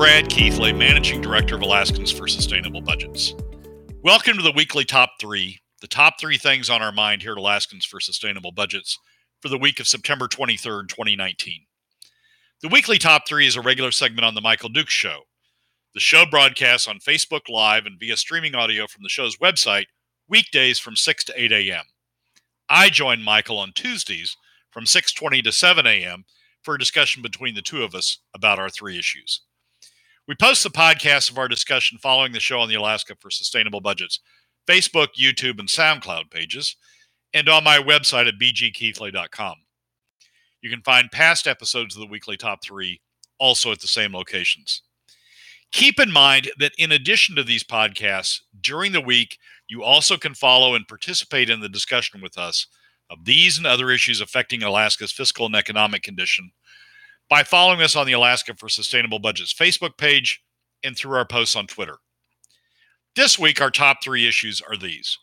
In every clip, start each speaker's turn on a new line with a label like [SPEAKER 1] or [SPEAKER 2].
[SPEAKER 1] Brad Keithley, Managing Director of Alaskans for Sustainable Budgets. Welcome to the weekly top three, the top three things on our mind here at Alaskans for Sustainable Budgets for the week of September 23rd, 2019. The weekly top three is a regular segment on The Michael Dukes Show. The show broadcasts on Facebook Live and via streaming audio from the show's website weekdays from 6 to 8 a.m. I join Michael on Tuesdays from 6:20 to 7 a.m. for a discussion between the two of us about our three issues. We post the podcast of our discussion following the show on the Alaskans for Sustainable Budgets Facebook, YouTube, and SoundCloud pages, and on my website at bgkeithley.com. You can find past episodes of the weekly top three also at the same locations. Keep in mind that in addition to these podcasts, during the week, you also can follow and participate in the discussion with us of these and other issues affecting Alaska's fiscal and economic condition by following us on the Alaskans for Sustainable Budgets Facebook page and through our posts on Twitter. This week, our top three issues are these.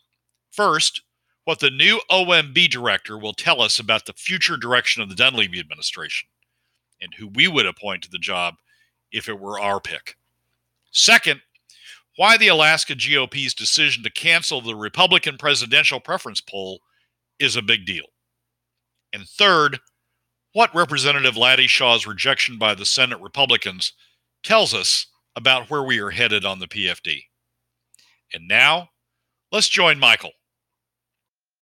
[SPEAKER 1] First, what the new OMB director will tell us about the future direction of the Dunleavy administration and who we would appoint to the job if it were our pick. Second, why the Alaska GOP's decision to cancel the Republican presidential preference poll is a big deal. And third, what Representative Laddie Shaw's rejection by the Senate Republicans tells us about where we are headed on the PFD. And now, let's join Michael.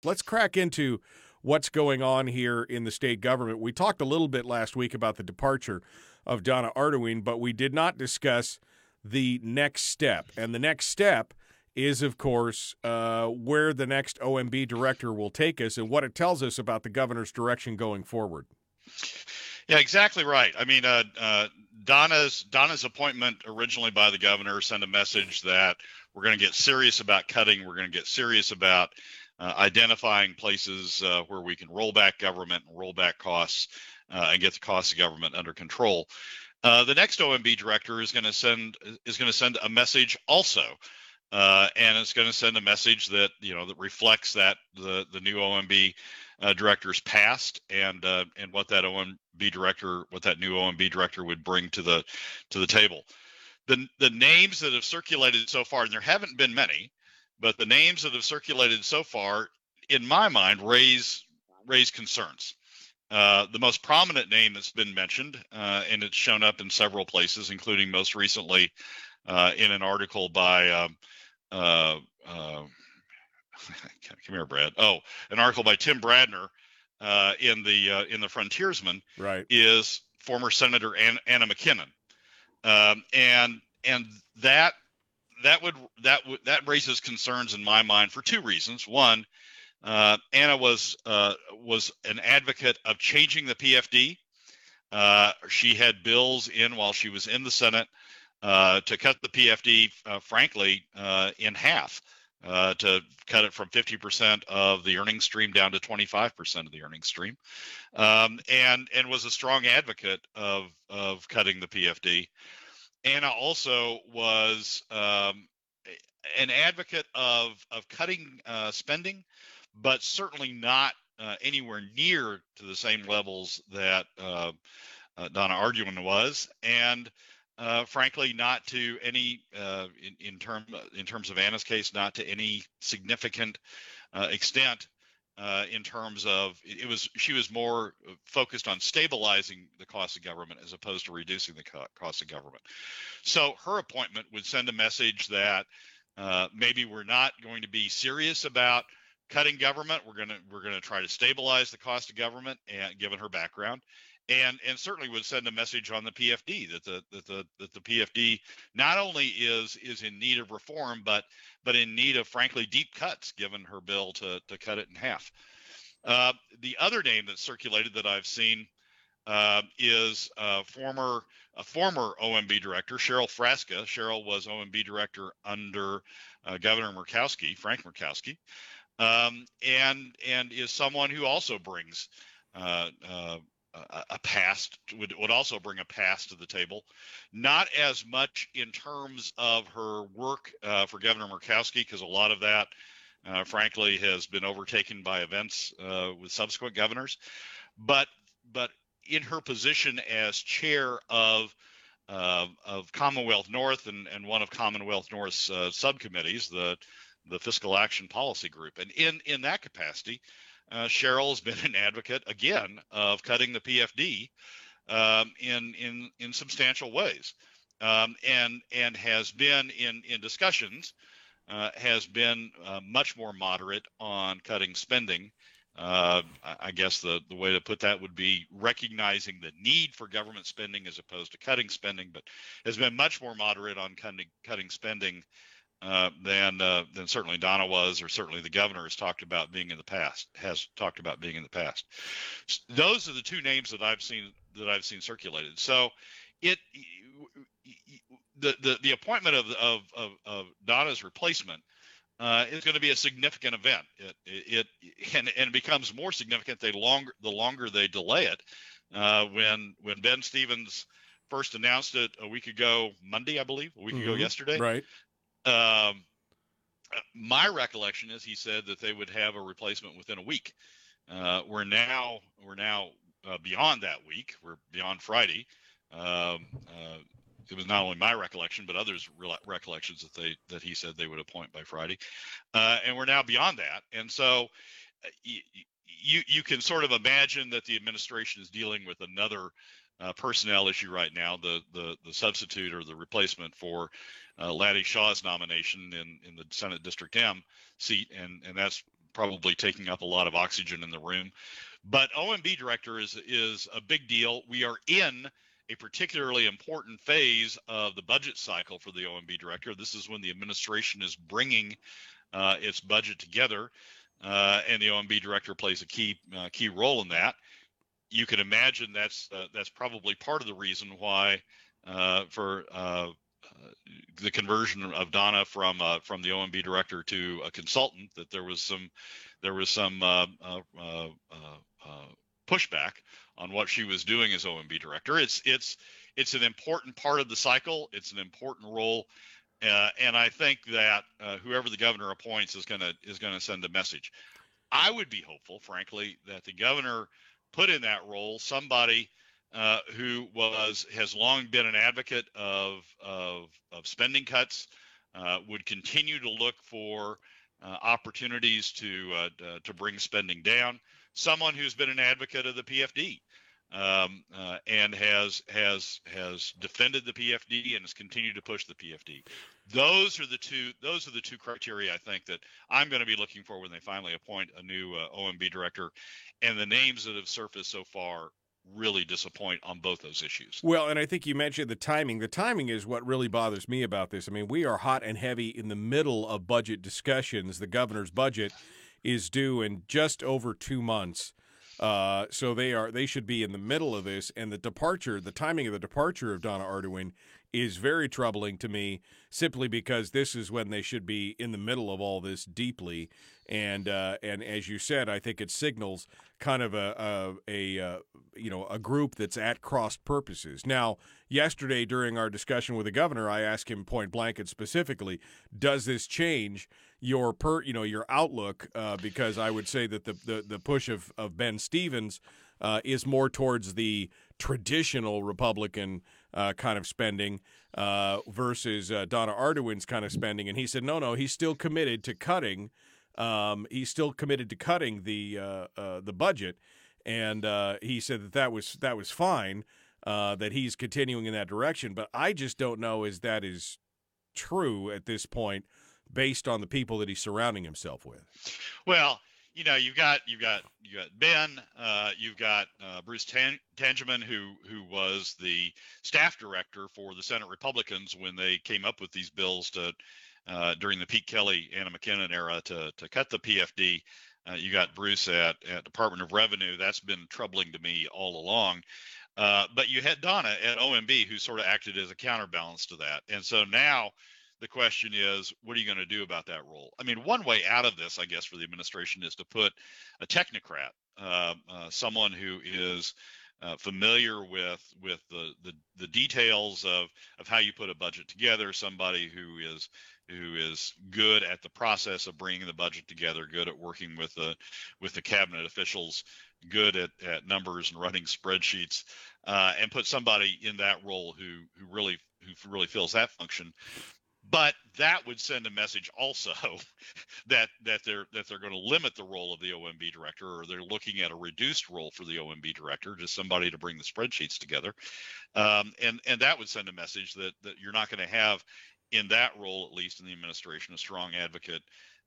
[SPEAKER 2] Let's crack into what's going on here in the state government. We talked a little bit last week about the departure of Donna Arduin, but we did not discuss the next step. And the next step is, of course, uh, where the next OMB director will take us and what it tells us about the governor's direction going forward.
[SPEAKER 1] Yeah, exactly right. I mean, uh, uh, Donna's Donna's appointment originally by the governor sent a message that we're going to get serious about cutting. We're going to get serious about uh, identifying places uh, where we can roll back government and roll back costs uh, and get the cost of government under control. Uh, the next OMB director is going to send is going to send a message also, and it's going to send a message that you know that reflects that the the new OMB uh, director's past and uh, and what that OMB director what that new OMB director would bring to the to the table. The the names that have circulated so far, and there haven't been many, but the names that have circulated so far, in my mind, raise raise concerns. Uh, the most prominent name that's been mentioned, uh, and it's shown up in several places, including most recently uh, in an article by, um, uh, uh, come here, Brad. Oh, an article by Tim Bradner uh, in the in the Frontiersman.
[SPEAKER 2] Right.
[SPEAKER 1] Is former Senator Anna, Anna MacKinnon, um, and and that that would that would that raises concerns in my mind for two reasons. One, uh, Anna was uh, was an advocate of changing the PFD. Uh, she had bills in while she was in the Senate uh, to cut the PFD, uh, frankly, uh, in half. To cut it from 50% of the earnings stream down to 25% of the earnings stream, um, and and was a strong advocate of of cutting the PFD. Anna also was um, an advocate of of cutting uh, spending, but certainly not uh, anywhere near to the same levels that uh, uh Donna Arduin was, and uh, frankly, not to any uh, in, in term in terms of Anna's case, not to any significant extent uh, in terms of it was she was more focused on stabilizing the cost of government as opposed to reducing the co- cost of government. So her appointment would send a message that uh, maybe we're not going to be serious about cutting government. We're gonna we're gonna try to stabilize the cost of government, and given her background, and and certainly would send a message on the PFD that the that the that the PFD not only is is in need of reform, but but in need of frankly deep cuts, given her bill to to cut it in half. Uh, the other name that's circulated that I've seen uh, is former a former OMB director, Cheryl Frasca. Cheryl was OMB director under uh, Governor Murkowski, Frank Murkowski, um, and and is someone who also brings uh, uh, a past would, would also bring a past to the table not as much in terms of her work uh, for governor murkowski because a lot of that uh, frankly has been overtaken by events uh, with subsequent governors but but in her position as chair of of Commonwealth North and, and one of Commonwealth North's uh, subcommittees, the the Fiscal Action Policy Group. And in in that capacity, uh, Cheryl has been an advocate again of cutting the PFD um, in in in substantial ways, um, and and has been in in discussions uh, has been uh, much more moderate on cutting spending. Uh, I guess the, the way to put that would be recognizing the need for government spending as opposed to cutting spending, but has been much more moderate on cutting, cutting spending uh, than uh, than certainly Donna was, or certainly the governor has talked about being in the past. Has talked about being in the past. Those are the two names that I've seen that I've seen circulated. So, it the the, the appointment of, of of, of Donna's replacement uh, is going to be a significant event. It, it, it and, and it becomes more significant the longer the longer they delay it. Uh, when when Ben Stevens first announced it a week ago, Monday, I believe, a week mm-hmm. ago yesterday.
[SPEAKER 2] Right.
[SPEAKER 1] Um, my recollection is he said that they would have a replacement within a week. Uh, we're now we're now uh, beyond that week. We're beyond Friday. Um, uh, it was not only my recollection, but others' re- recollections that they that he said they would appoint by Friday, uh, and we're now beyond that. And so, uh, you you can sort of imagine that the administration is dealing with another uh, personnel issue right now, the the the substitute or the replacement for uh, Laddie Shaw's nomination in in the Senate District M seat, and and that's probably taking up a lot of oxygen in the room. But OMB director is is a big deal. We are in a particularly important phase of the budget cycle for the OMB director. This is when the administration is bringing uh, its budget together, uh, and the OMB director plays a key uh, key role in that. You can imagine that's uh, that's probably part of the reason why uh, for uh, the conversion of Donna from uh, from the OMB director to a consultant that there was some there was some uh, uh, pushback on what she was doing as OMB director. It's it's it's an important part of the cycle. It's an important role, uh, and I think that uh, whoever the governor appoints is gonna is gonna send a message. I would be hopeful, frankly, that the governor put in that role somebody uh, who was has long been an advocate of of, of spending cuts, uh, would continue to look for uh, opportunities to uh, to bring spending down someone who's been an advocate of the PFD um, uh, and has has has defended the PFD and has continued to push the PFD. Those are the two. Those are the two criteria I think that I'm going to be looking for when they finally appoint a new uh, OMB director. And the names that have surfaced so far really disappoint on both those issues.
[SPEAKER 2] Well, and I think you mentioned the timing. The timing is what really bothers me about this. I mean, we are hot and heavy in the middle of budget discussions. The governor's budget is due in just over two months. Uh, so they are they should be in the middle of this, and the departure, the timing of the departure of Donna Arduin is very troubling to me, simply because this is when they should be in the middle of all this deeply, and uh, and as you said, I think it signals kind of a a, a uh, you know a group that's at cross purposes. Now, yesterday during our discussion with the governor, I asked him point blank and specifically, does this change? your per you know your outlook uh, because I would say that the the, the push of, of Ben Stevens uh, is more towards the traditional Republican uh, kind of spending uh, versus uh, Donna Arduin's kind of spending, and he said no no he's still committed to cutting um, he's still committed to cutting the uh, the budget, and he said that that was that was fine that he's continuing in that direction, but I just don't know as that is true at this point based on the people that he's surrounding himself with.
[SPEAKER 1] Well, you know, you've got you've got you got Ben, uh, you've got uh, Bruce Tan- who who was the staff director for the Senate Republicans when they came up with these bills to uh, during the Pete Kelly Anna MacKinnon era to to cut the PFD. Uh, you got Bruce at, at Department of Revenue. That's been troubling to me all along. Uh, but you had Donna at OMB, who sort of acted as a counterbalance to that. And so now the question is, what are you going to do about that role? I mean, one way out of this, I guess, for the administration is to put a technocrat, uh, uh, someone who is uh, familiar with with the, the, the details of of how you put a budget together, somebody who is who is good at the process of bringing the budget together, good at working with the with the cabinet officials, good at, at numbers and running spreadsheets, uh, and put somebody in that role who who really who really fills that function. But that would send a message also that that they're that they're going to limit the role of the OMB director, or they're looking at a reduced role for the OMB director, just somebody to bring the spreadsheets together, um, and and that would send a message that that you're not going to have in that role, at least in the administration, a strong advocate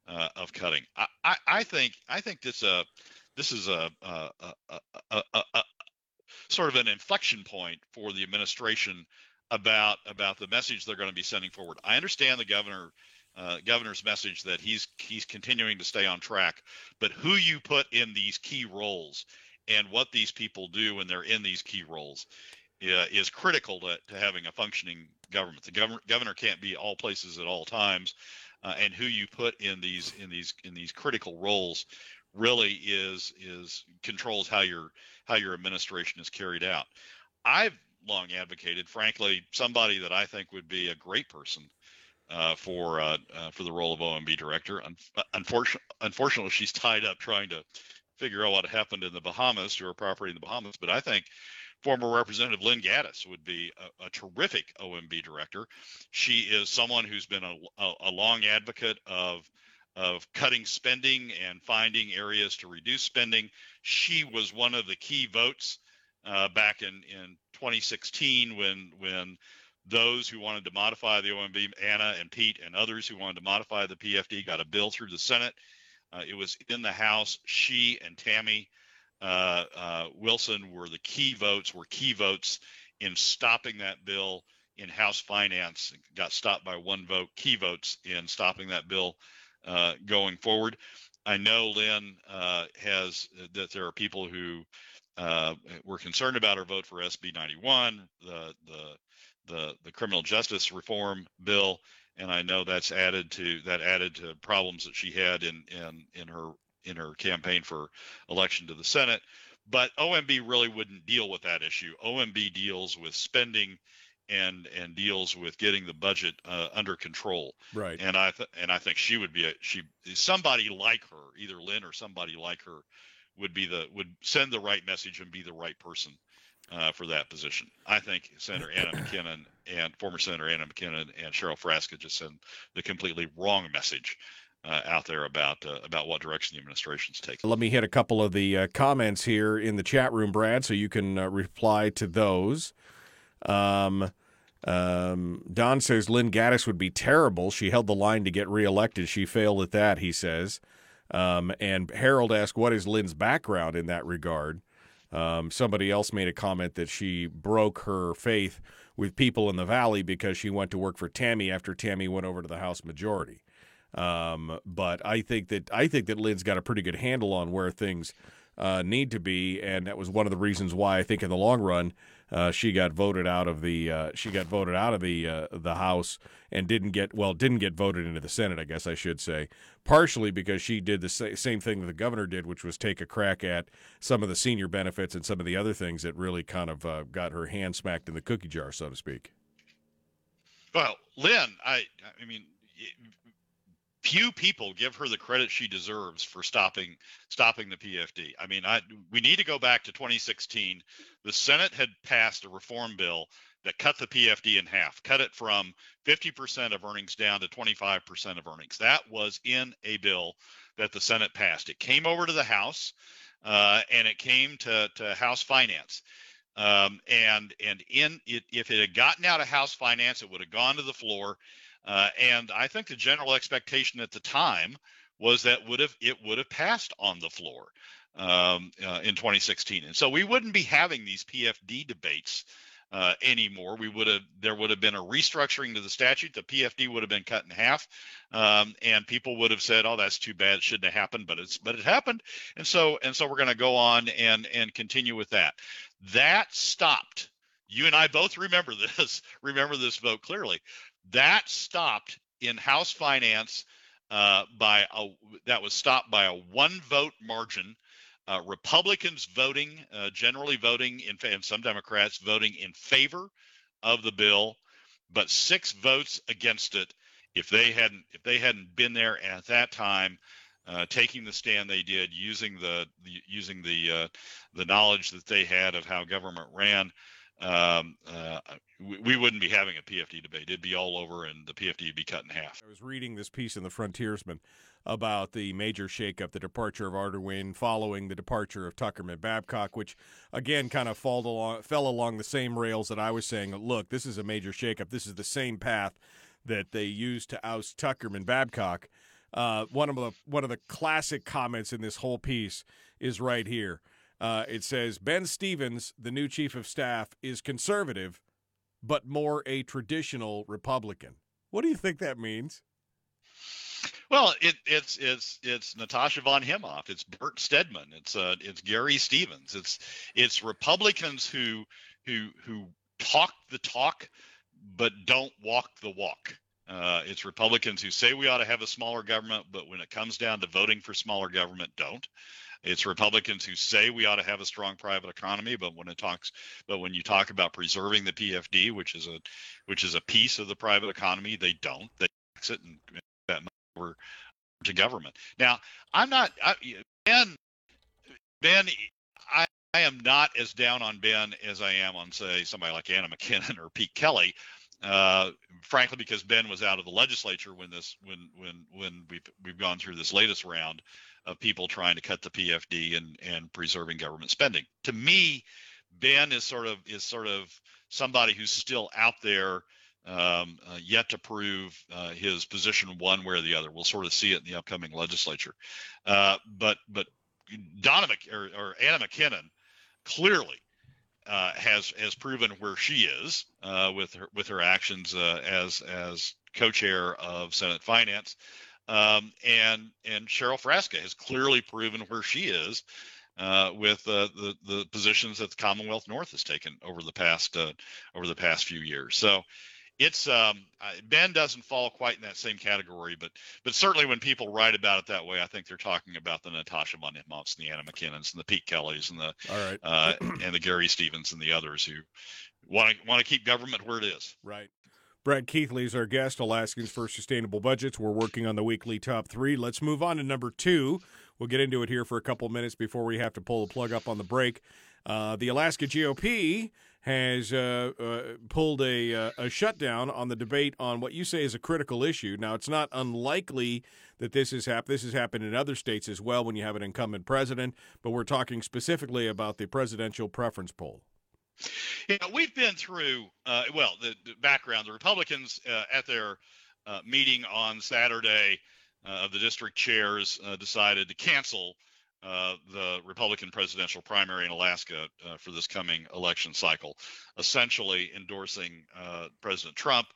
[SPEAKER 1] uh, of cutting. I, I, I, think I think this uh this is a, a, a, a, sort of an inflection point for the administration about about the message they're going to be sending forward. I understand the governor uh, governor's message that he's he's continuing to stay on track, but who you put in these key roles and what these people do when they're in these key roles uh, is critical to, to having a functioning government. The governor governor can't be all places at all times, uh, and who you put in these in these in these critical roles really is is controls how your how your administration is carried out. I've long advocated, frankly, somebody that I think would be a great person uh, for uh, uh, for the role of OMB director. Un- unfortunately, unfortunately, she's tied up trying to figure out what happened in the Bahamas to her property in the Bahamas. But I think former Representative Lynn Gattis would be a, a, terrific OMB director. She is someone who's been a, a, a, long advocate of of cutting spending and finding areas to reduce spending. She was one of the key votes uh, back in, in 2016 when when those who wanted to modify the OMB, Anna and Pete and others who wanted to modify the PFD, got a bill through the Senate. Uh, it was in the House. She and Tammy uh, uh, Wilson were the key votes, were key votes in stopping that bill in House Finance. Got stopped by one vote, key votes in stopping that bill uh, going forward. I know Lynn uh, has that there are people who uh, were concerned about her vote for SB 91, the the the the criminal justice reform bill, and I know that's added to that added to problems that she had in in in her in her campaign for election to the Senate. But OMB really wouldn't deal with that issue. OMB deals with spending and and deals with getting the budget uh, under control.
[SPEAKER 2] Right.
[SPEAKER 1] And I th- and I think she would be a she somebody like her, either Lynn or somebody like her, would be the would send the right message and be the right person uh, for that position. I think Senator Anna MacKinnon and former Senator Anna MacKinnon and Cheryl Frasca just send the completely wrong message uh, out there about uh, about what direction the administration's taking.
[SPEAKER 2] Let me hit a couple of the uh, comments here in the chat room, Brad, so you can uh, reply to those. Um, um, Don says Lynn Gattis would be terrible. She held the line to get reelected. She failed at that, he says. Um, and Harold asked, What is Lynn's background in that regard? Um, somebody else made a comment that she broke her faith with people in the valley because she went to work for Tammy after Tammy went over to the House majority. Um, but I think that I think that Lynn's got a pretty good handle on where things uh, need to be, and that was one of the reasons why I think in the long run uh, she got voted out of the uh, she got voted out of the uh, the House and didn't get well didn't get voted into the Senate. I guess I should say partially because she did the sa- same thing that the governor did, which was take a crack at some of the senior benefits and some of the other things that really kind of uh, got her hand smacked in the cookie jar, so to speak.
[SPEAKER 1] Well, Lynn, I I mean few people give her the credit she deserves for stopping stopping the PFD. I mean, I we need to go back to 2016. The Senate had passed a reform bill that cut the PFD in half, cut it from 50% of earnings down to 25% of earnings. That was in a bill that the Senate passed. It came over to the House, uh, and it came to, to House Finance. Um, and and in it, if it had gotten out of House Finance, it would have gone to the floor uh, and I think the general expectation at the time was that would have it would have passed on the floor um, uh, in 2016, and so we wouldn't be having these PFD debates uh, anymore. We would have there would have been a restructuring to the statute. The PFD would have been cut in half, um, and people would have said, "Oh, that's too bad. It shouldn't have happened," but it's but it happened, and so and so we're going to go on and and continue with that. That stopped. You and I both remember this. remember this vote clearly. That stopped in House Finance uh, by a that was stopped by a one vote margin. Uh, Republicans voting, uh, generally voting in, and some Democrats voting in favor of the bill, but six votes against it. if they hadn't if they hadn't been there at that time, uh, taking the stand they did, using the, the using the uh, the knowledge that they had of how government ran, um, uh, we, we, wouldn't be having a PFD debate. It'd be all over, and the PFD would be cut in half.
[SPEAKER 2] I was reading this piece in the Frontiersman about the major shakeup, the departure of Arduin following the departure of Tuckerman Babcock, which again kind of fall along, fell along the same rails that I was saying. Look, this is a major shakeup. This is the same path that they used to oust Tuckerman Babcock. Uh, one of the one of the classic comments in this whole piece is right here. Uh, it says Ben Stevens, the new chief of staff, is conservative, but more a traditional Republican. What do you think that means?
[SPEAKER 1] Well, it, it's it's it's Natasha von Imhoff, it's Bert Stedman, it's uh, it's Gary Stevens, it's it's Republicans who who who talk the talk, but don't walk the walk. Uh, it's Republicans who say we ought to have a smaller government, but when it comes down to voting for smaller government, don't. It's Republicans who say we ought to have a strong private economy, but when it talks, but when you talk about preserving the PFD, which is a, which is a piece of the private economy, they don't. They tax it and that money over to government. Now, I'm not I, Ben. Ben, I, I am not as down on Ben as I am on say somebody like Anna MacKinnon or Pete Kelly. Uh, frankly, because Ben was out of the legislature when this when when when we've we've gone through this latest round of people trying to cut the PFD and and preserving government spending. To me, Ben is sort of is sort of somebody who's still out there, um, uh, yet to prove uh, his position one way or the other. We'll sort of see it in the upcoming legislature. Uh, but but Donna Mc, or, or Anna MacKinnon clearly uh, has has proven where she is uh, with her with her actions uh, as as co-chair of Senate Finance. Um, and and Cheryl Frasca has clearly proven where she is uh, with uh, the the positions that the Commonwealth North has taken over the past uh, over the past few years. So it's um, Ben doesn't fall quite in that same category, but but certainly when people write about it that way, I think they're talking about the Natasha von and the Anna MacKinnons and the Pete Kellys and the
[SPEAKER 2] all right
[SPEAKER 1] uh, and the Gary Stevens and the others who want to want to keep government where it is.
[SPEAKER 2] Right. Brad Keithley is our guest, Alaskans for Sustainable Budgets. We're working on the weekly top three. Let's move on to number two. We'll get into it here for a couple minutes before we have to pull the plug up on the break. Uh, the Alaska GOP has uh, uh, pulled a, uh, a shutdown on the debate on what you say is a critical issue. Now, it's not unlikely that this has happened. This has happened in other states as well when you have an incumbent president, but we're talking specifically about the presidential preference poll.
[SPEAKER 1] Yeah, we've been through, uh, well, the, the, background. The Republicans uh, at their uh, meeting on Saturday uh, of the district chairs uh, decided to cancel uh, the Republican presidential primary in Alaska for this coming election cycle, essentially endorsing President Trump.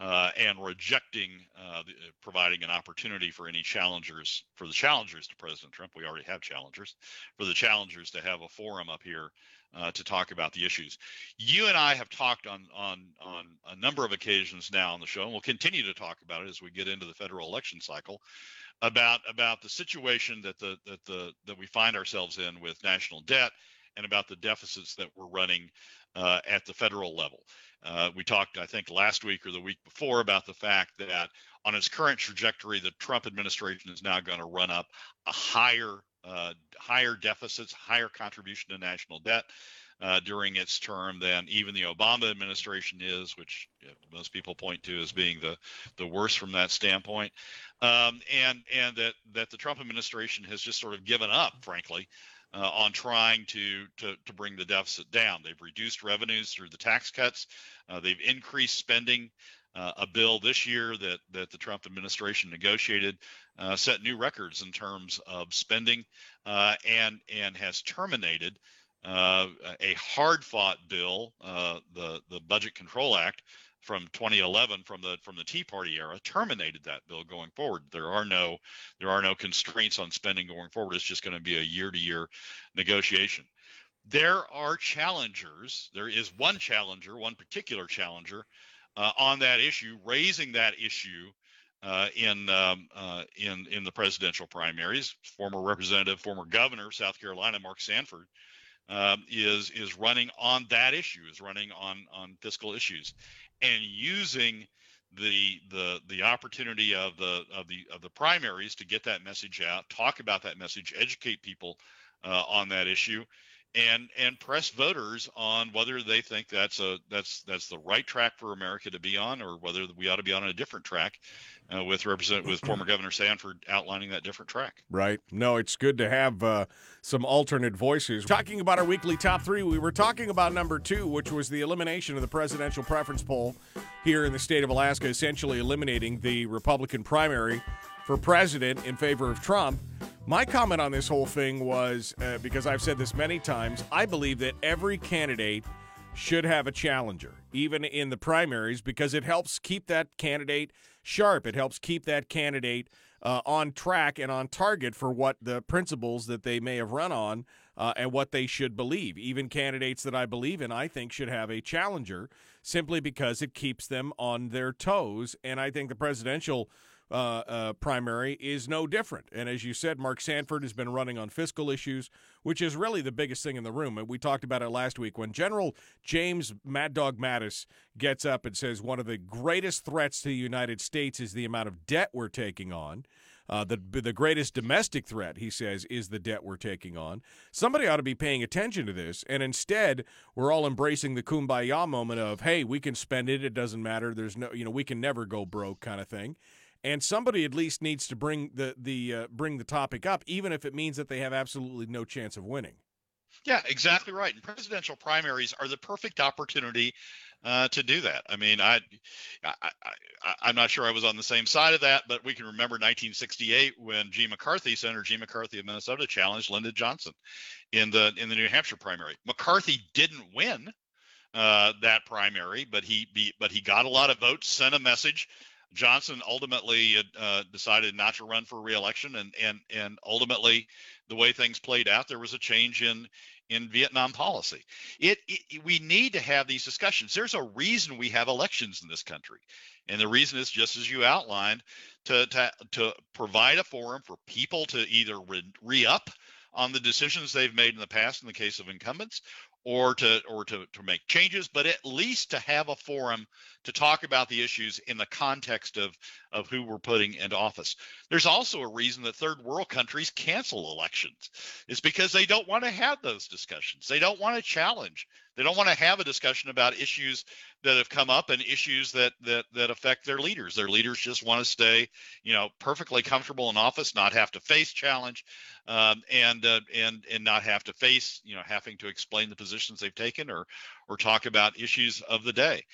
[SPEAKER 1] Uh, and rejecting uh, the, uh, providing an opportunity for any challengers for the challengers to President Trump. We already have challengers for the challengers to have a forum up here uh, to talk about the issues. You and I have talked on on on a number of occasions now on the show, and we'll continue to talk about it as we get into the federal election cycle about about the situation that the that the that we find ourselves in with national debt and about the deficits that we're running uh, at the federal level. Uh, we talked, I think, last week or the week before about the fact that on its current trajectory, the Trump administration is now going to run up a higher uh, higher deficits, higher contribution to national debt uh, during its term than even the Obama administration is, which most people point to as being the the worst from that standpoint, um, and and that that the Trump administration has just sort of given up, frankly. Uh, on trying to, to to bring the deficit down, they've reduced revenues through the tax cuts. Uh, they've increased spending uh, a bill this year that that the Trump administration negotiated uh, set new records in terms of spending uh, and and has terminated uh, a hard-fought bill, the the Budget Control Act from 2011 from the from the Tea Party era terminated that bill going forward. There are no there are no constraints on spending going forward. It's just going to be a year-to-year negotiation. There are challengers. There is one challenger, one particular challenger uh, on that issue, raising that issue uh, in um, uh, in in the presidential primaries. Former representative, former governor of South Carolina, Mark Sanford, um, is is running on that issue, is running on on fiscal issues, and using the the the opportunity of the of the of the primaries to get that message out, talk about that message, educate people uh, on that issue, and and press voters on whether they think that's a that's that's the right track for America to be on, or whether we ought to be on a different track. Uh, with represent with former Governor Sanford outlining that different track.
[SPEAKER 2] Right. No, it's good to have uh, some alternate voices. Talking about our weekly top three, we were talking about number two, which was the elimination of the presidential preference poll here in the state of Alaska, essentially eliminating the Republican primary for president in favor of Trump. My comment on this whole thing was uh, because I've said this many times, I believe that every candidate should have a challenger, even in the primaries, because it helps keep that candidate sharp. It helps keep that candidate uh, on track and on target for what the principles that they may have run on uh, and what they should believe. Even candidates that I believe in, I think, should have a challenger simply because it keeps them on their toes. And I think the presidential uh, uh, primary is no different. And as you said, Mark Sanford has been running on fiscal issues, which is really the biggest thing in the room. And we talked about it last week when General James Mad Dog Mattis gets up and says one of the greatest threats to the United States is the amount of debt we're taking on. Uh, the the greatest domestic threat, he says, is the debt we're taking on. Somebody ought to be paying attention to this, and instead, we're all embracing the kumbaya moment of, "Hey, we can spend it; it doesn't matter. There's no, you know, we can never go broke," kind of thing and somebody at least needs to bring the the uh, bring the topic up, even if it means that they have absolutely no chance of winning.
[SPEAKER 1] Yeah, exactly right. And presidential primaries are the perfect opportunity uh, to do that. I mean, I, I, am not sure I was on the same side of that, but we can remember 1968 when Gene McCarthy, Senator Gene McCarthy of Minnesota, challenged Lyndon Johnson in the in the New Hampshire primary. McCarthy didn't win uh, that primary, but he be, but he got a lot of votes, sent a message Johnson ultimately uh, decided not to run for reelection, and and and ultimately, the way things played out, there was a change in in Vietnam policy. It, it, we need to have these discussions. There's a reason we have elections in this country, and the reason is just as you outlined, to to to provide a forum for people to either re up on the decisions they've made in the past in the case of incumbents or to or to, to make changes but at least to have a forum to talk about the issues in the context of of who we're putting into office. There's also a reason that third world countries cancel elections. It's because they don't want to have those discussions. They don't want to challenge they don't want to have a discussion about issues that have come up and issues that that that affect their leaders. Their leaders just want to stay, you know, perfectly comfortable in office, not have to face challenge, um, and uh, and and not have to face, you know, having to explain the positions they've taken or or talk about issues of the day.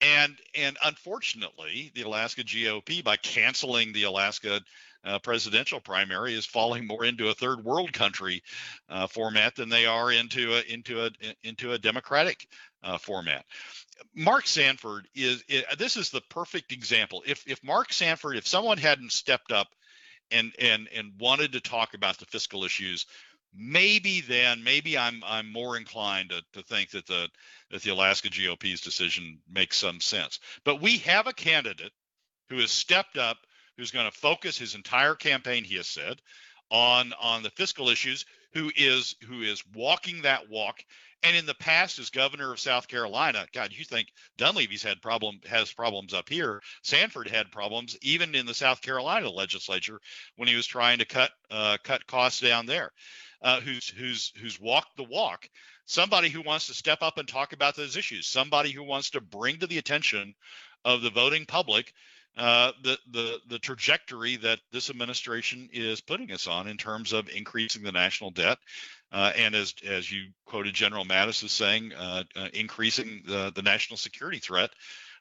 [SPEAKER 1] And and unfortunately, the Alaska GOP by canceling the Alaska uh, presidential primary is falling more into a third world country uh, format than they are into a into a into a democratic uh, format. Mark Sanford is, is this is the perfect example. If if Mark Sanford, if someone hadn't stepped up and and and wanted to talk about the fiscal issues, maybe then maybe I'm I'm more inclined to, to think that the that the Alaska GOP's decision makes some sense. But we have a candidate who has stepped up, who's going to focus his entire campaign, he has said, on on the fiscal issues, who is who is walking that walk and in the past, as governor of South Carolina, God, you think Dunleavy's had problem has problems up here. Sanford had problems even in the South Carolina legislature when he was trying to cut uh, cut costs down there. Uh, who's who's who's walked the walk. Somebody who wants to step up and talk about those issues. Somebody who wants to bring to the attention of the voting public uh, the the the trajectory that this administration is putting us on in terms of increasing the national debt, uh, and as as you quoted General Mattis as saying, uh, uh increasing the the national security threat,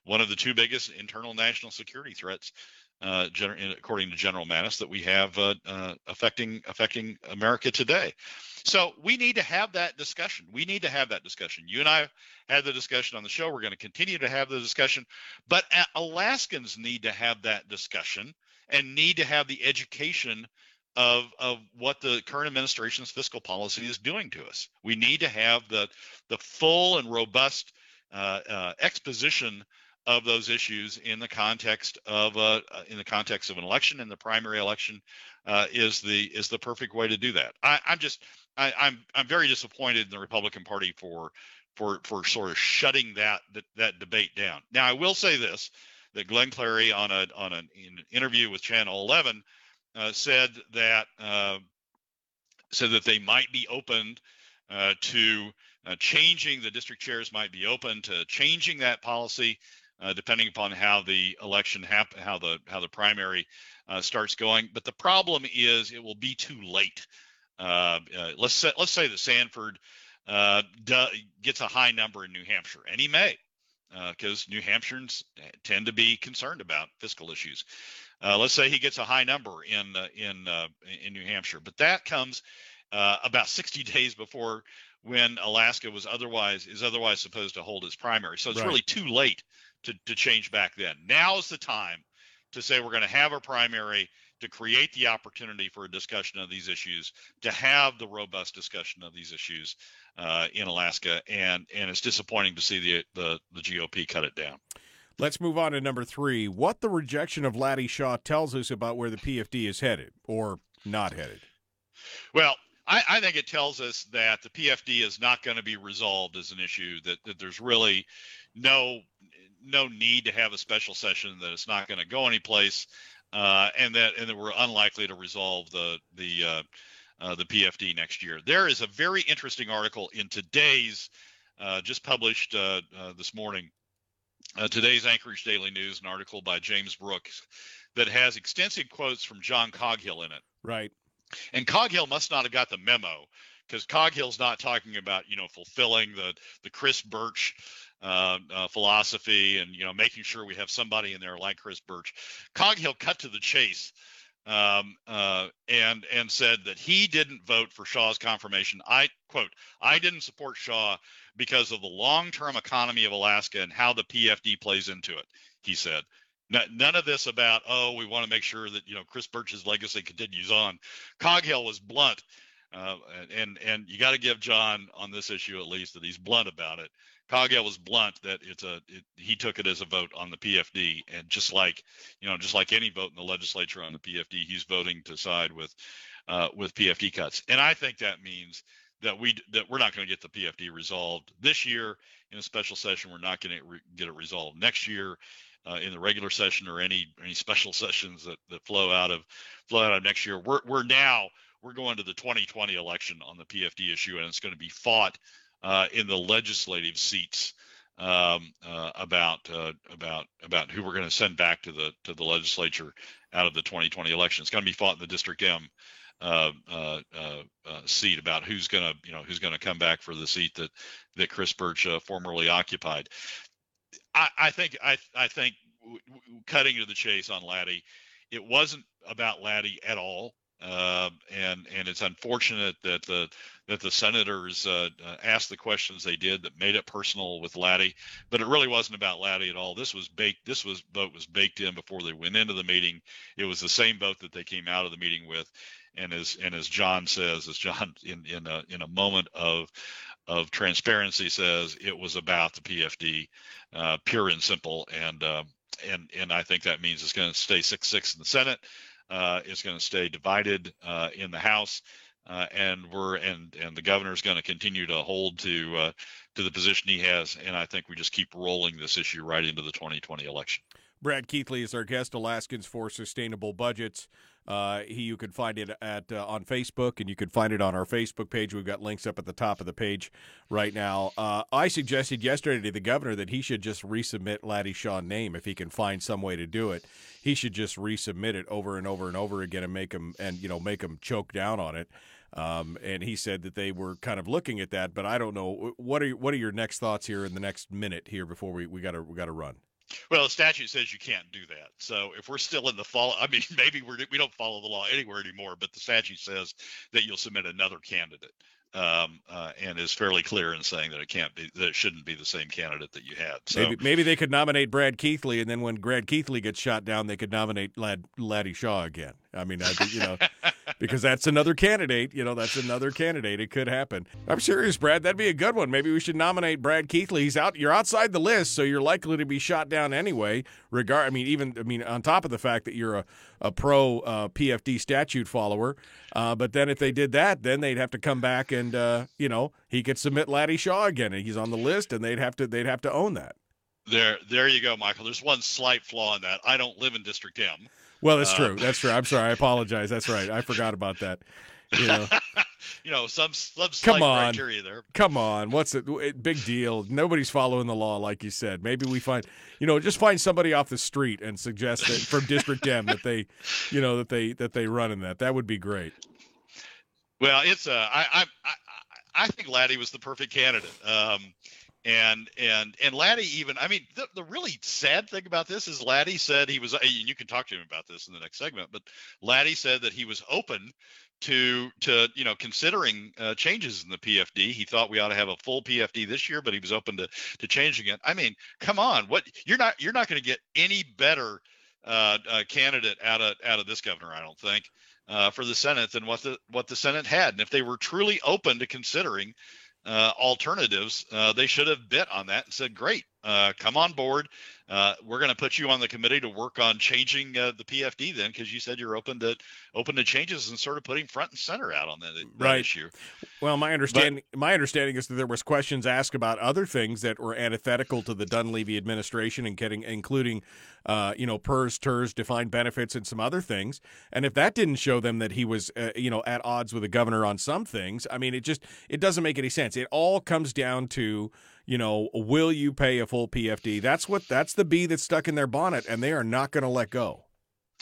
[SPEAKER 1] one of the two biggest internal national security threats uh, according to General Mattis, that we have uh, uh, affecting affecting America today. So we need to have that discussion. We need to have that discussion. You and I had the discussion on the show. We're going to continue to have the discussion, but Alaskans need to have that discussion and need to have the education of of what the current administration's fiscal policy is doing to us. We need to have the the full and robust uh, uh, exposition of those issues in the context of uh, uh, in the context of an election and the primary election uh, is the is the perfect way to do that. I, am just I, I'm I'm very disappointed in the Republican Party for for for sort of shutting that that, that debate down. Now I will say this that Glenn Clary on a on an, interview with Channel 11 uh, said that uh, said that they might be open uh, to changing the district chairs might be open to changing that policy uh, depending upon how the election hap- how the how the primary uh, starts going. But the problem is it will be too late. Uh, uh, let's say let's say that Sanford uh, do, gets a high number in New Hampshire, and he may, because New Hampshires tend to be concerned about fiscal issues. let's say he gets a high number in in in New Hampshire, but that comes about 60 days before when Alaska was otherwise is otherwise supposed to hold its primary. So it's right. really too late to, to change back then. Now is the time to say we're going to have a primary to create the opportunity for a discussion of these issues, to have the robust discussion of these issues uh, in Alaska, and and it's disappointing to see the, the the GOP cut it down.
[SPEAKER 2] Let's move on to number three. What the rejection of Laddie Shaw tells us about where the PFD is headed or not headed.
[SPEAKER 1] Well, I, I, think it tells us that the PFD is not going to be resolved as an issue. That, that there's really no no need to have a special session. That it's not going to go anyplace, uh, and that and that we're unlikely to resolve the the uh, uh, the PFD next year. There is a very interesting article in today's uh, just published uh, uh, this morning. today's Anchorage Daily News, an article by James Brooks that has extensive quotes from John Coghill in it.
[SPEAKER 2] Right
[SPEAKER 1] and Coghill must not have got the memo because Coghill's not talking about you know fulfilling the the Chris Birch uh, uh, philosophy and you know making sure we have somebody in there like Chris Birch. Coghill cut to the chase um, uh, and and said that he didn't vote for Shaw's confirmation. I quote, I didn't support Shaw because of the long-term economy of Alaska and how the PFD plays into it. He said none of this about oh we want to make sure that you know Chris Birch's legacy continues on. Coghill was blunt, uh, and and you got to give John on this issue at least that he's blunt about it. Coghill was blunt that it's a it, he took it as a vote on the PFD, and just like you know just like any vote in the legislature on the PFD, he's voting to side with uh, with PFD cuts, and I think that means that we that we're not going to get the PFD resolved this year in a special session. We're not going to re- get it resolved next year uh, in the regular session or any any special sessions that, that flow out of flow out of next year. We're we're now we're going to the 2020 election on the PFD issue, and it's going to be fought uh, in the legislative seats um, uh, about uh, about about who we're going to send back to the to the legislature out of the 2020 election. It's going to be fought in the District M. Uh, uh, uh, uh seat about who's going to you know who's going to come back for the seat that that Chris Birch uh, formerly occupied. I, I think I, I think w- w- cutting to the chase on Laddie, it wasn't about Laddie at all. Uh, and and it's unfortunate that the that the senators uh, uh, asked the questions they did that made it personal with Laddie, but it really wasn't about Laddie at all. This was baked. This was vote was baked in before they went into the meeting. It was the same vote that they came out of the meeting with, and as and as John says, as John in in a in a moment of of transparency says it was about the PFD, uh, pure and simple. And uh, and and I think that means it's going to stay six six in the Senate. Uh, it's going to stay divided uh, in the House, uh, and we're and and the governor is going to continue to hold to uh, to the position he has. And I think we just keep rolling this issue right into the 2020 election.
[SPEAKER 2] Brad Keithley is our guest, Alaskans for Sustainable Budgets. Uh, he, you can find it at uh, on Facebook, and you can find it on our Facebook page. We've got links up at the top of the page right now. Uh, I suggested yesterday to the governor that he should just resubmit Laddie Shaw's name if he can find some way to do it. He should just resubmit it over and over and over again and make him and you know make him choke down on it. Um, and he said that they were kind of looking at that, but I don't know what are what are your next thoughts here in the next minute here before we we got to we got to run.
[SPEAKER 1] Well, the statute says you can't do that. So if we're still in the fall, I mean, maybe we're, we don't follow the law anywhere anymore, but the statute says that you'll submit another candidate um, uh, and is fairly clear in saying that it can't be that it shouldn't be the same candidate that you had. So
[SPEAKER 2] maybe, maybe they could nominate Brad Keithley, and then when Brad Keithley gets shot down, they could nominate Lad, Laddie Shaw again. I mean, I, you know, because that's another candidate. You know, that's another candidate. It could happen. I'm serious, Brad. That'd be a good one. Maybe we should nominate Brad Keithley. He's out. You're outside the list, so you're likely to be shot down anyway. Regard. I mean, even. I mean, on top of the fact that you're a a pro uh, PFD statute follower. Uh, but then if they did that, then they'd have to come back and uh, you know he could submit Laddie Shaw again, and he's on the list, and they'd have to they'd have to own that.
[SPEAKER 1] There, there you go, Michael. There's one slight flaw in that. I don't live in District M.
[SPEAKER 2] Well, that's uh, true. That's true. I'm sorry. I apologize. That's right. I forgot about that. You know,
[SPEAKER 1] you know some some
[SPEAKER 2] Come on.
[SPEAKER 1] criteria there.
[SPEAKER 2] Come on, what's it? Big deal. Nobody's following the law, like you said. Maybe we find, you know, just find somebody off the street and suggest that from District M that they, you know, that they that they run in that. That would be great.
[SPEAKER 1] Well, it's uh, I I I, I think Laddie was the perfect candidate. Um, and and and Laddie even I mean the, the really sad thing about this is Laddie said he was and you can talk to him about this in the next segment but Laddie said that he was open to to you know considering uh, changes in the PFD he thought we ought to have a full PFD this year but he was open to to changing it I mean come on what you're not you're not going to get any better uh, uh, candidate out of out of this governor I don't think uh, for the Senate than what the what the Senate had. And if they were truly open to considering alternatives, uh, they should have bit on that and said, "Great, uh, come on board. Uh, we're going to put you on the committee to work on changing uh, the PFD then, because you said you're open to open to changes and sort of putting front and center out on that, that
[SPEAKER 2] right.
[SPEAKER 1] issue."
[SPEAKER 2] Well, my understanding but, my understanding is that there was questions asked about other things that were antithetical to the Dunleavy administration, and getting including, uh, you know, PERS, TERS, defined benefits, and some other things. And if that didn't show them that he was, uh, you know, at odds with the governor on some things, I mean, it just it doesn't make any sense. It all comes down to you know, will you pay a full PFD? That's what that's the bee that's stuck in their bonnet, and they are not going to let go.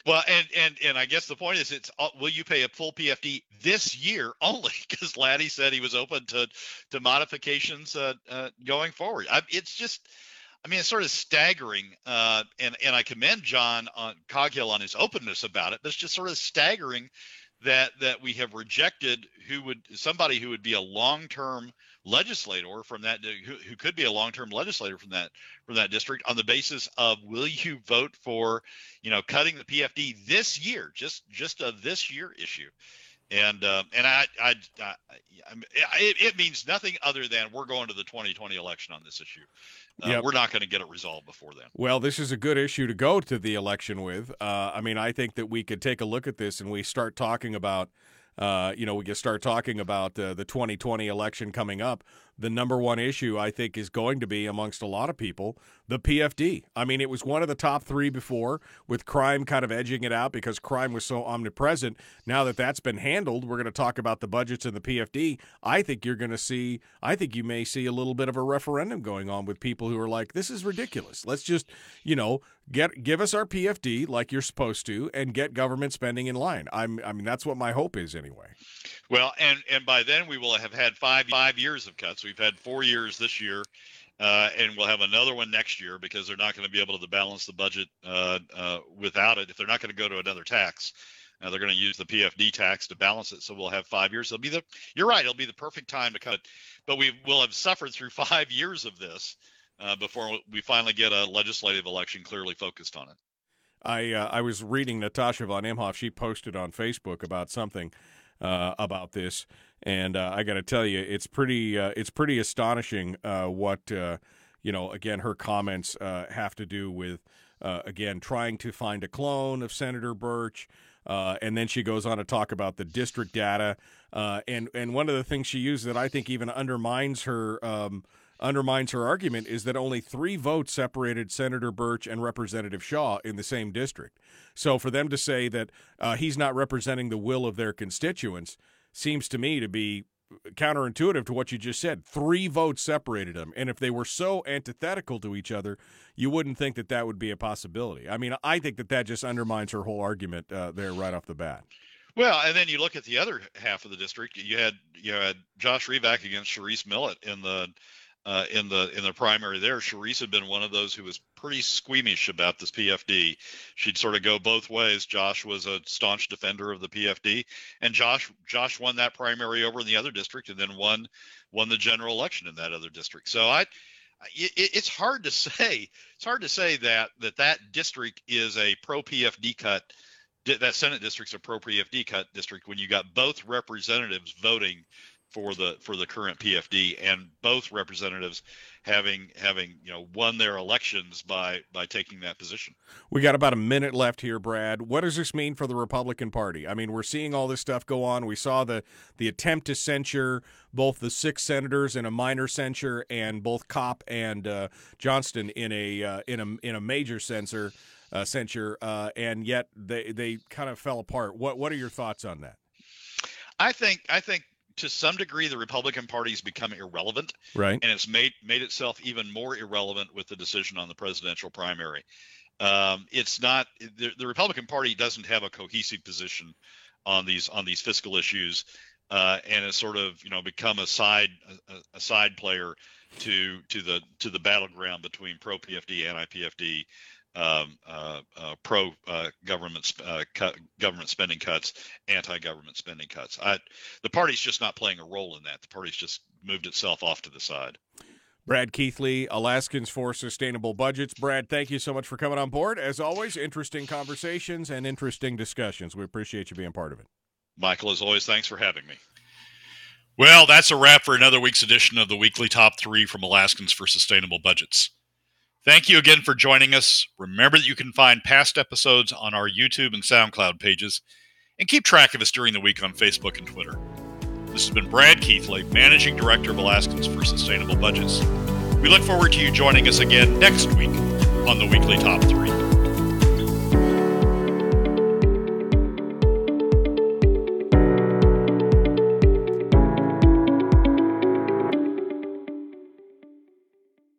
[SPEAKER 1] Well, and and and I guess the point is, it's uh, will you pay a full PFD this year only? Because Laddie said he was open to to modifications uh, uh, going forward. I, it's just, I mean, it's sort of staggering, uh, and and I commend John on Coghill on his openness about it. But it's just sort of staggering that that we have rejected who would somebody who would be a long term legislator from that who, who could be a long-term legislator from that from that district on the basis of will you vote for you know cutting the PFD this year just just a this year issue and uh, and I, I, I, I it, it, means nothing other than we're going to the 2020 election on this issue. Uh, yep. We're not going to get it resolved before then.
[SPEAKER 2] Well, this is a good issue to go to the election with. Uh, I mean, I think that we could take a look at this and we start talking about uh, you know, we can start talking about uh, the 2020 election coming up. The number one issue, I think, is going to be amongst a lot of people the PFD. I mean, it was one of the top three before, with crime kind of edging it out because crime was so omnipresent. Now that that's been handled, we're going to talk about the budgets and the PFD. I think you're going to see, I think you may see a little bit of a referendum going on with people who are like, this is ridiculous. Let's just, you know, get give us our PFD like you're supposed to, and get government spending in line. I'm, I mean, that's what my hope is anyway.
[SPEAKER 1] Well, and and by then we will have had five five years of cuts. We've had four years this year, uh, and we'll have another one next year because they're not going to be able to balance the budget uh, uh, without it. If they're not going to go to another tax, uh, they're going to use the PFD tax to balance it. So we'll have five years. It'll be the you're right. It'll be the perfect time to cut, but we will have suffered through five years of this uh, before we finally get a legislative election clearly focused on it.
[SPEAKER 2] I uh, I was reading Natasha von Imhoff. She posted on Facebook about something uh, about this, and uh, I got to tell you, it's pretty uh, it's pretty astonishing uh, what uh, you know. Again, her comments have to do with again trying to find a clone of Senator Birch. and then she goes on to talk about the district data, and and one of the things she uses that I think even undermines her um, undermines her argument is that only three votes separated Senator Birch and Representative Shaw in the same district. So for them to say that uh, he's not representing the will of their constituents seems to me to be counterintuitive to what you just said. Three votes separated them. And if they were so antithetical to each other, you wouldn't think that that would be a possibility. I mean, I think that that just undermines her whole argument uh, there right off the bat.
[SPEAKER 1] Well, and then you look at the other half of the district. You had you had Josh Revak against Charisse Millett in the uh, in the in the primary there. Charisse had been one of those who was pretty squeamish about this PFD. She'd sort of go both ways. Josh was a staunch defender of the PFD, and Josh Josh won that primary over in the other district, and then won won the general election in that other district. So I. It, it's hard to say. It's hard to say that that that district is a pro PFD cut. That Senate district's a pro PFD cut district when you got both representatives voting for the for the current PFD, and both representatives having having you know won their elections by by taking that position.
[SPEAKER 2] We got about a minute left here, Brad. What does this mean for the Republican Party? I mean, we're seeing all this stuff go on. We saw the the attempt to censure both the six senators in a minor censure, and both Kopp and uh, Johnston in a uh, in a in a major censure uh, censure, uh, and yet they they kind of fell apart. What what are your thoughts on that?
[SPEAKER 1] I think I think to some degree the Republican Party has become irrelevant,
[SPEAKER 2] right?
[SPEAKER 1] And it's made made itself even more irrelevant with the decision on the presidential primary. Um, it's not the, the, Republican Party doesn't have a cohesive position on these on these fiscal issues, uh, and it's sort of you know become a side a, a side player to to the to the battleground between pro PFD and anti PFD um, uh, uh, pro uh, government uh, cut, government spending cuts, anti government spending cuts. I, the party's just not playing a role in that. The party's just moved itself off to the side.
[SPEAKER 2] Brad Keithley, Alaskans for Sustainable Budgets. Brad, thank you so much for coming on board. As always, interesting conversations and interesting discussions. We appreciate you being part of it.
[SPEAKER 1] Michael, as always, thanks for having me.
[SPEAKER 3] Well, that's a wrap for another week's edition of the weekly top three from Alaskans for Sustainable Budgets. Thank you again for joining us. Remember that you can find past episodes on our YouTube and SoundCloud pages, and keep track of us during the week on Facebook and Twitter. This has been Brad Keithley, Managing Director of Alaskans for Sustainable Budgets. We look forward to you joining us again next week on the Weekly Top 3.